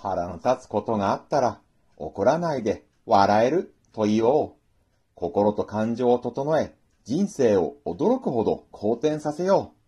腹の立つことがあったら、怒らないで笑えると言おう。心と感情を整え、人生を驚くほど好転させよう。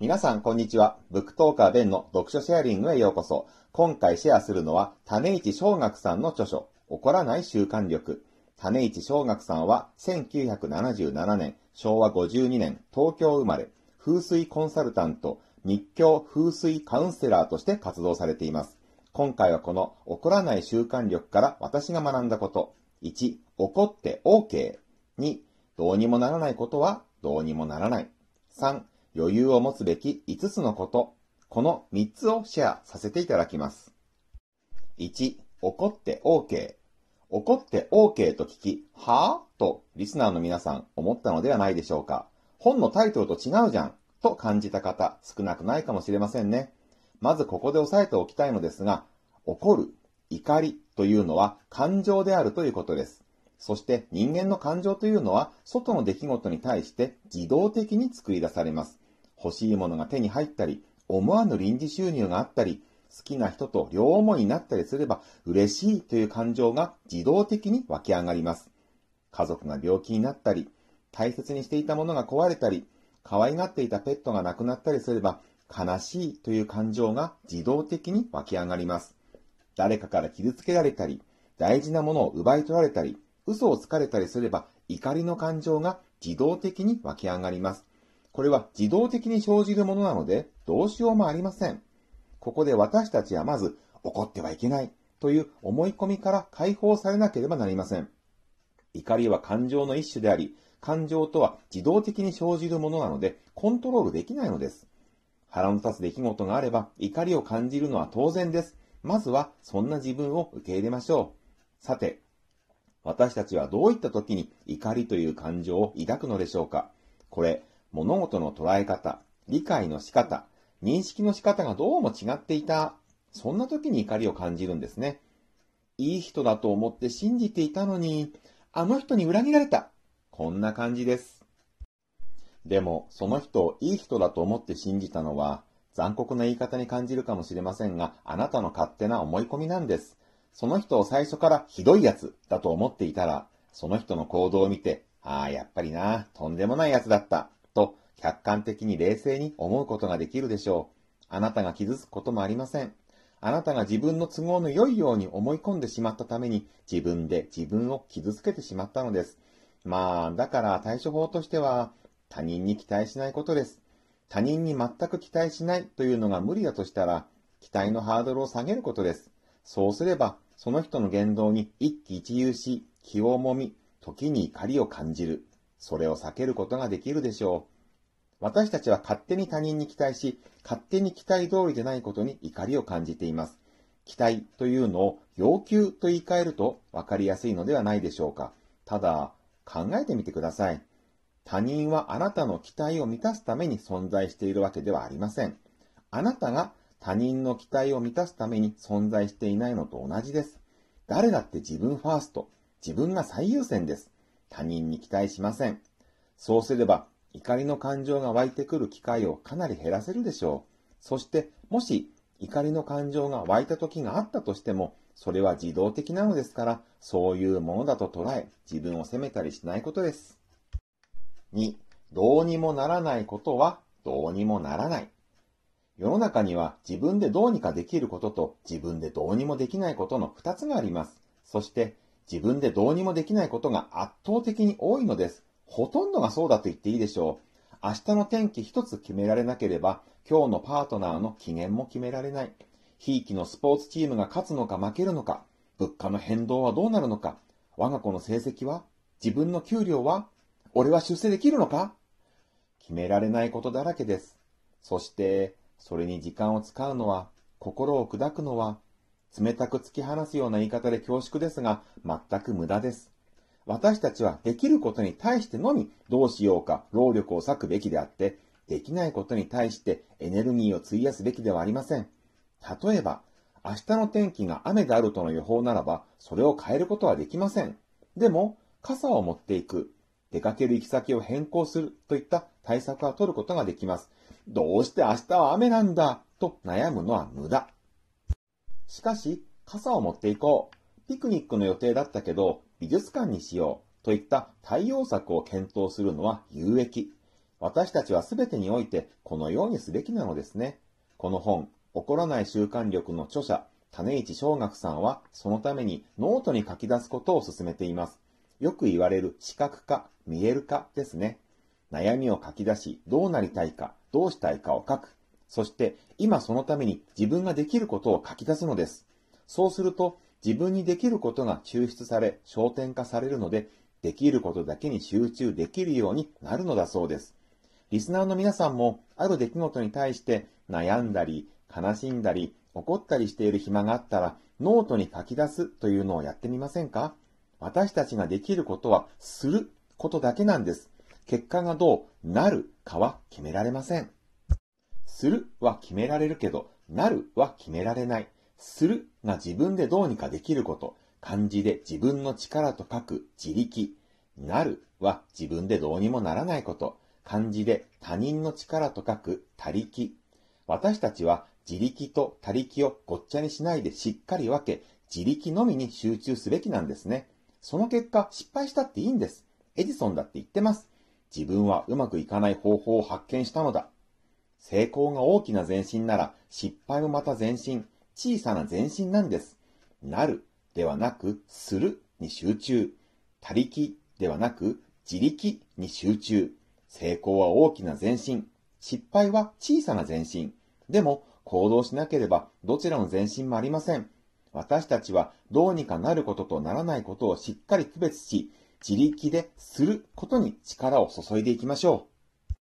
皆さん、こんにちは。ブックトーカーベンの読書シェアリングへようこそ。今回シェアするのは、種市小学さんの著書、怒らない習慣力。種市小学さんは、1977年、昭和52年、東京生まれ、風水コンサルタント、密教風水カウンセラーとして活動されています。今回はこの怒らない習慣力から私が学んだこと。1、怒って OK。2、どうにもならないことはどうにもならない。3、余裕を持つべき5つのこと、この3つをシェアさせていただきます。1、怒って OK。怒って OK と聞き、はぁ？とリスナーの皆さん思ったのではないでしょうか。本のタイトルと違うじゃんと感じた方少なくないかもしれませんね。まずここで押さえておきたいのですが、怒る、怒りというのは感情であるということです。そして人間の感情というのは外の出来事に対して自動的に作り出されます。欲しいものが手に入ったり、思わぬ臨時収入があったり、好きな人と両思いになったりすれば嬉しいという感情が自動的に湧き上がります。家族が病気になったり、大切にしていたものが壊れたり、可愛がっていたペットが亡くなったりすれば悲しいという感情が自動的に湧き上がります。誰かから傷つけられたり、大事なものを奪い取られたり、嘘をつかれたりすれば怒りの感情が自動的に湧き上がります。これは自動的に生じるものなので、どうしようもありません。ここで私たちはまず、怒ってはいけないという思い込みから解放されなければなりません。怒りは感情の一種であり、感情とは自動的に生じるものなので、コントロールできないのです。腹の立つ出来事があれば、怒りを感じるのは当然です。まずは、そんな自分を受け入れましょう。さて、私たちはどういった時に怒りという感情を抱くのでしょうかこれ、物事の捉え方、理解の仕方、認識の仕方がどうも違っていた。そんな時に怒りを感じるんですね。いい人だと思って信じていたのに、あの人に裏切られた。こんな感じです。でも、その人をいい人だと思って信じたのは、残酷な言い方に感じるかもしれませんが、あなたの勝手な思い込みなんです。その人を最初からひどい奴だと思っていたら、その人の行動を見て、ああ、やっぱりな、とんでもない奴だった。客観的に冷静に思うことができるでしょう。あなたが傷つくこともありません。あなたが自分の都合の良いように思い込んでしまったために自分で自分を傷つけてしまったのです。まあ、だから対処法としては他人に期待しないことです。他人に全く期待しないというのが無理だとしたら、期待のハードルを下げることです。そうすれば、その人の言動に一喜一憂し、気をもみ、時に怒りを感じる。それを避けることができるでしょう。私たちは勝手に他人に期待し、勝手に期待通りでないことに怒りを感じています。期待というのを要求と言い換えると分かりやすいのではないでしょうか。ただ、考えてみてください。他人はあなたの期待を満たすために存在しているわけではありません。あなたが他人の期待を満たすために存在していないのと同じです。誰だって自分ファースト、自分が最優先です。他人に期待しません。そうすれば、怒りの感情が湧いてくる機会をかなり減らせるでしょう。そして、もし怒りの感情が湧いた時があったとしても、それは自動的なのですから、そういうものだと捉え、自分を責めたりしないことです。2、どうにもならないことはどうにもならない。世の中には自分でどうにかできることと自分でどうにもできないことの2つがあります。そして自分でどうにもできないことが圧倒的に多いのです。ほとんどがそうだと言っていいでしょう。明日の天気一つ決められなければ、今日のパートナーの機嫌も決められない。ひいきのスポーツチームが勝つのか負けるのか、物価の変動はどうなるのか、我が子の成績は自分の給料は俺は出世できるのか決められないことだらけです。そして、それに時間を使うのは、心を砕くのは、冷たく突き放すような言い方で恐縮ですが、全く無駄です。私たちはできることに対してのみどうしようか労力を割くべきであって、できないことに対してエネルギーを費やすべきではありません。例えば、明日の天気が雨であるとの予報ならば、それを変えることはできません。でも、傘を持っていく、出かける行き先を変更するといった対策は取ることができます。どうして明日は雨なんだ？と悩むのは無駄。しかし、傘を持っていこう。ピクニックの予定だったけど、美術館にしよう。といった対応策を検討するのは有益。私たちは全てにおいてこのようにすべきなのですね。この本、怒らない習慣力の著者、種市小学さんは、そのためにノートに書き出すことを勧めています。よく言われる視覚化、見える化ですね。悩みを書き出し、どうなりたいか、どうしたいかを書く。そして、今そのために自分ができることを書き出すのです。そうすると、自分にできることが抽出され、焦点化されるので、できることだけに集中できるようになるのだそうです。リスナーの皆さんも、ある出来事に対して悩んだり、悲しんだり、怒ったりしている暇があったら、ノートに書き出すというのをやってみませんか？私たちができることは、することだけなんです。結果がどうなるかは決められません。するは決められるけど、なるは決められない。するが自分でどうにかできること。漢字で自分の力と書く自力。なるは自分でどうにもならないこと。漢字で他人の力と書く他力。私たちは自力と他力をごっちゃにしないでしっかり分け、自力のみに集中すべきなんですね。その結果、失敗したっていいんです。エジソンだって言ってます。自分はうまくいかない方法を発見したのだ。成功が大きな前進なら、失敗もまた前進、小さな前進なんです。なるではなく、するに集中。他力ではなく、自力に集中。成功は大きな前進。失敗は小さな前進。でも、行動しなければ、どちらの前進もありません。私たちは、どうにかなることとならないことをしっかり区別し、自力ですることに力を注いでいきましょう。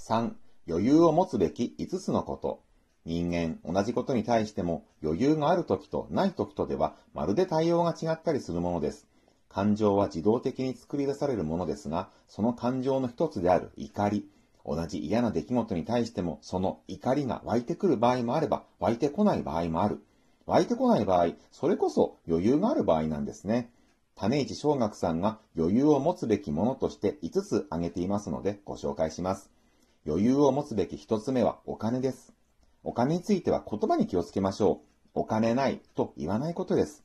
3、余裕を持つべき5つのこと。人間、同じことに対しても余裕がある時とない時とではまるで対応が違ったりするものです。感情は自動的に作り出されるものですが、その感情の一つである怒り。同じ嫌な出来事に対しても、その怒りが湧いてくる場合もあれば、湧いてこない場合もある。湧いてこない場合、それこそ余裕がある場合なんですね。種市小学さんが余裕を持つべきものとして5つ挙げていますのでご紹介します。余裕を持つべき1つ目はお金です。お金については言葉に気をつけましょう。お金ないと言わないことです。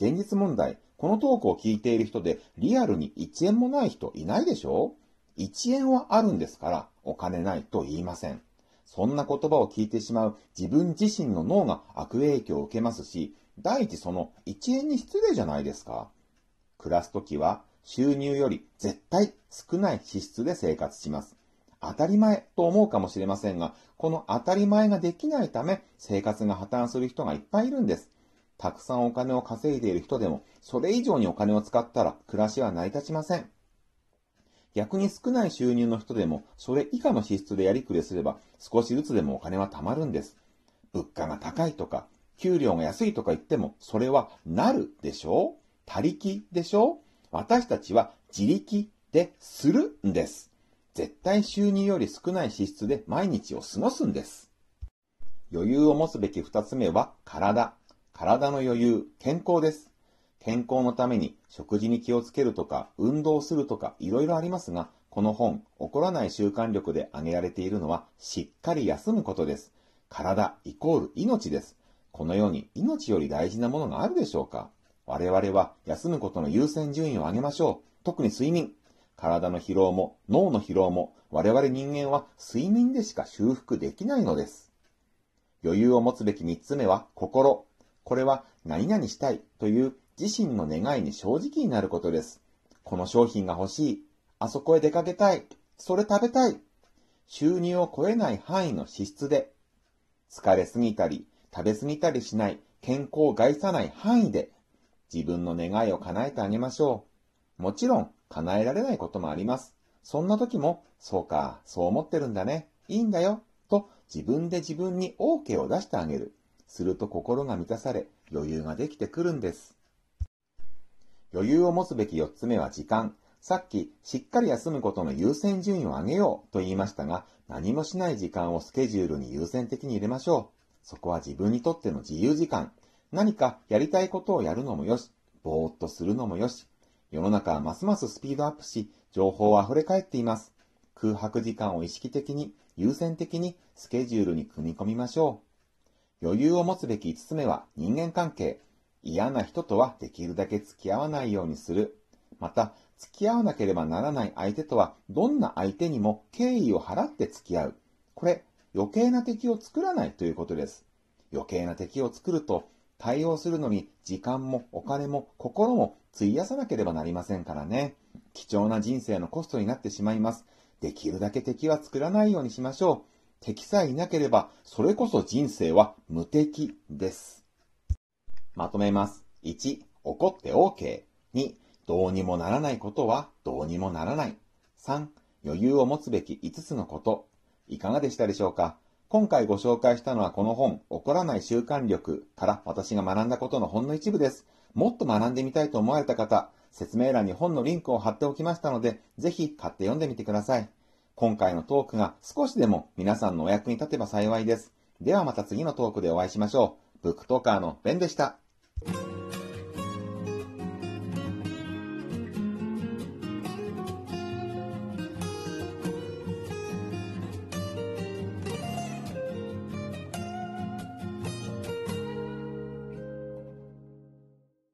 現実問題、このトークを聞いている人でリアルに1円もない人いないでしょ ?1 円はあるんですからお金ないと言いません。そんな言葉を聞いてしまう自分自身の脳が悪影響を受けますし、第一その1円に失礼じゃないですか。暮らすときは収入より絶対少ない支出で生活します。当たり前と思うかもしれませんが、この当たり前ができないため、生活が破綻する人がいっぱいいるんです。たくさんお金を稼いでいる人でも、それ以上にお金を使ったら暮らしは成り立ちません。逆に少ない収入の人でも、それ以下の支出でやりくりすれば、少しずつでもお金は貯まるんです。物価が高いとか、給料が安いとか言っても、それはなるでしょう？他力でしょう？私たちは自力でするんです。絶対収入より少ない支出で毎日を過ごすんです。余裕を持つべき二つ目は体。体の余裕、健康です。健康のために食事に気をつけるとか、運動するとか、いろいろありますが、この本、怒らない習慣力で挙げられているのは、しっかり休むことです。体イコール命です。このように命より大事なものがあるでしょうか我々は休むことの優先順位を上げましょう。特に睡眠。体の疲労も脳の疲労も我々人間は睡眠でしか修復できないのです。余裕を持つべき三つ目は心。これは何々したいという自身の願いに正直になることです。この商品が欲しい。あそこへ出かけたい。それ食べたい。収入を超えない範囲の支出で、疲れすぎたり、食べすぎたりしない健康を害さない範囲で、自分の願いを叶えてあげましょう。もちろん、叶えられないこともあります。そんな時も、そうか、そう思ってるんだね。いいんだよ。と自分で自分に OK を出してあげる。すると心が満たされ、余裕ができてくるんです。余裕を持つべき4つ目は時間。さっき、しっかり休むことの優先順位を上げようと言いましたが、何もしない時間をスケジュールに優先的に入れましょう。そこは自分にとっての自由時間。何かやりたいことをやるのもよし、ぼーっとするのもよし、世の中はますますスピードアップし、情報は溢れ返っています。空白時間を意識的に、優先的にスケジュールに組み込みましょう。余裕を持つべき5つ目は人間関係。嫌な人とはできるだけ付き合わないようにする。また、付き合わなければならない相手とは、どんな相手にも敬意を払って付き合う。これ、余計な敵を作らないということです。余計な敵を作ると、対応するのに時間もお金も心も費やさなければなりませんからね。貴重な人生のコストになってしまいます。できるだけ敵は作らないようにしましょう。敵さえいなければ、それこそ人生は無敵です。まとめます。1、怒って OK。2、どうにもならないことはどうにもならない。3、余裕を持つべき5つのこと。いかがでしたでしょうか？今回ご紹介したのはこの本、怒らない習慣力から私が学んだことのほんの一部です。もっと学んでみたいと思われた方、説明欄に本のリンクを貼っておきましたので、ぜひ買って読んでみてください。今回のトークが少しでも皆さんのお役に立てば幸いです。ではまた次のトークでお会いしましょう。ブックトーカーのベンでした。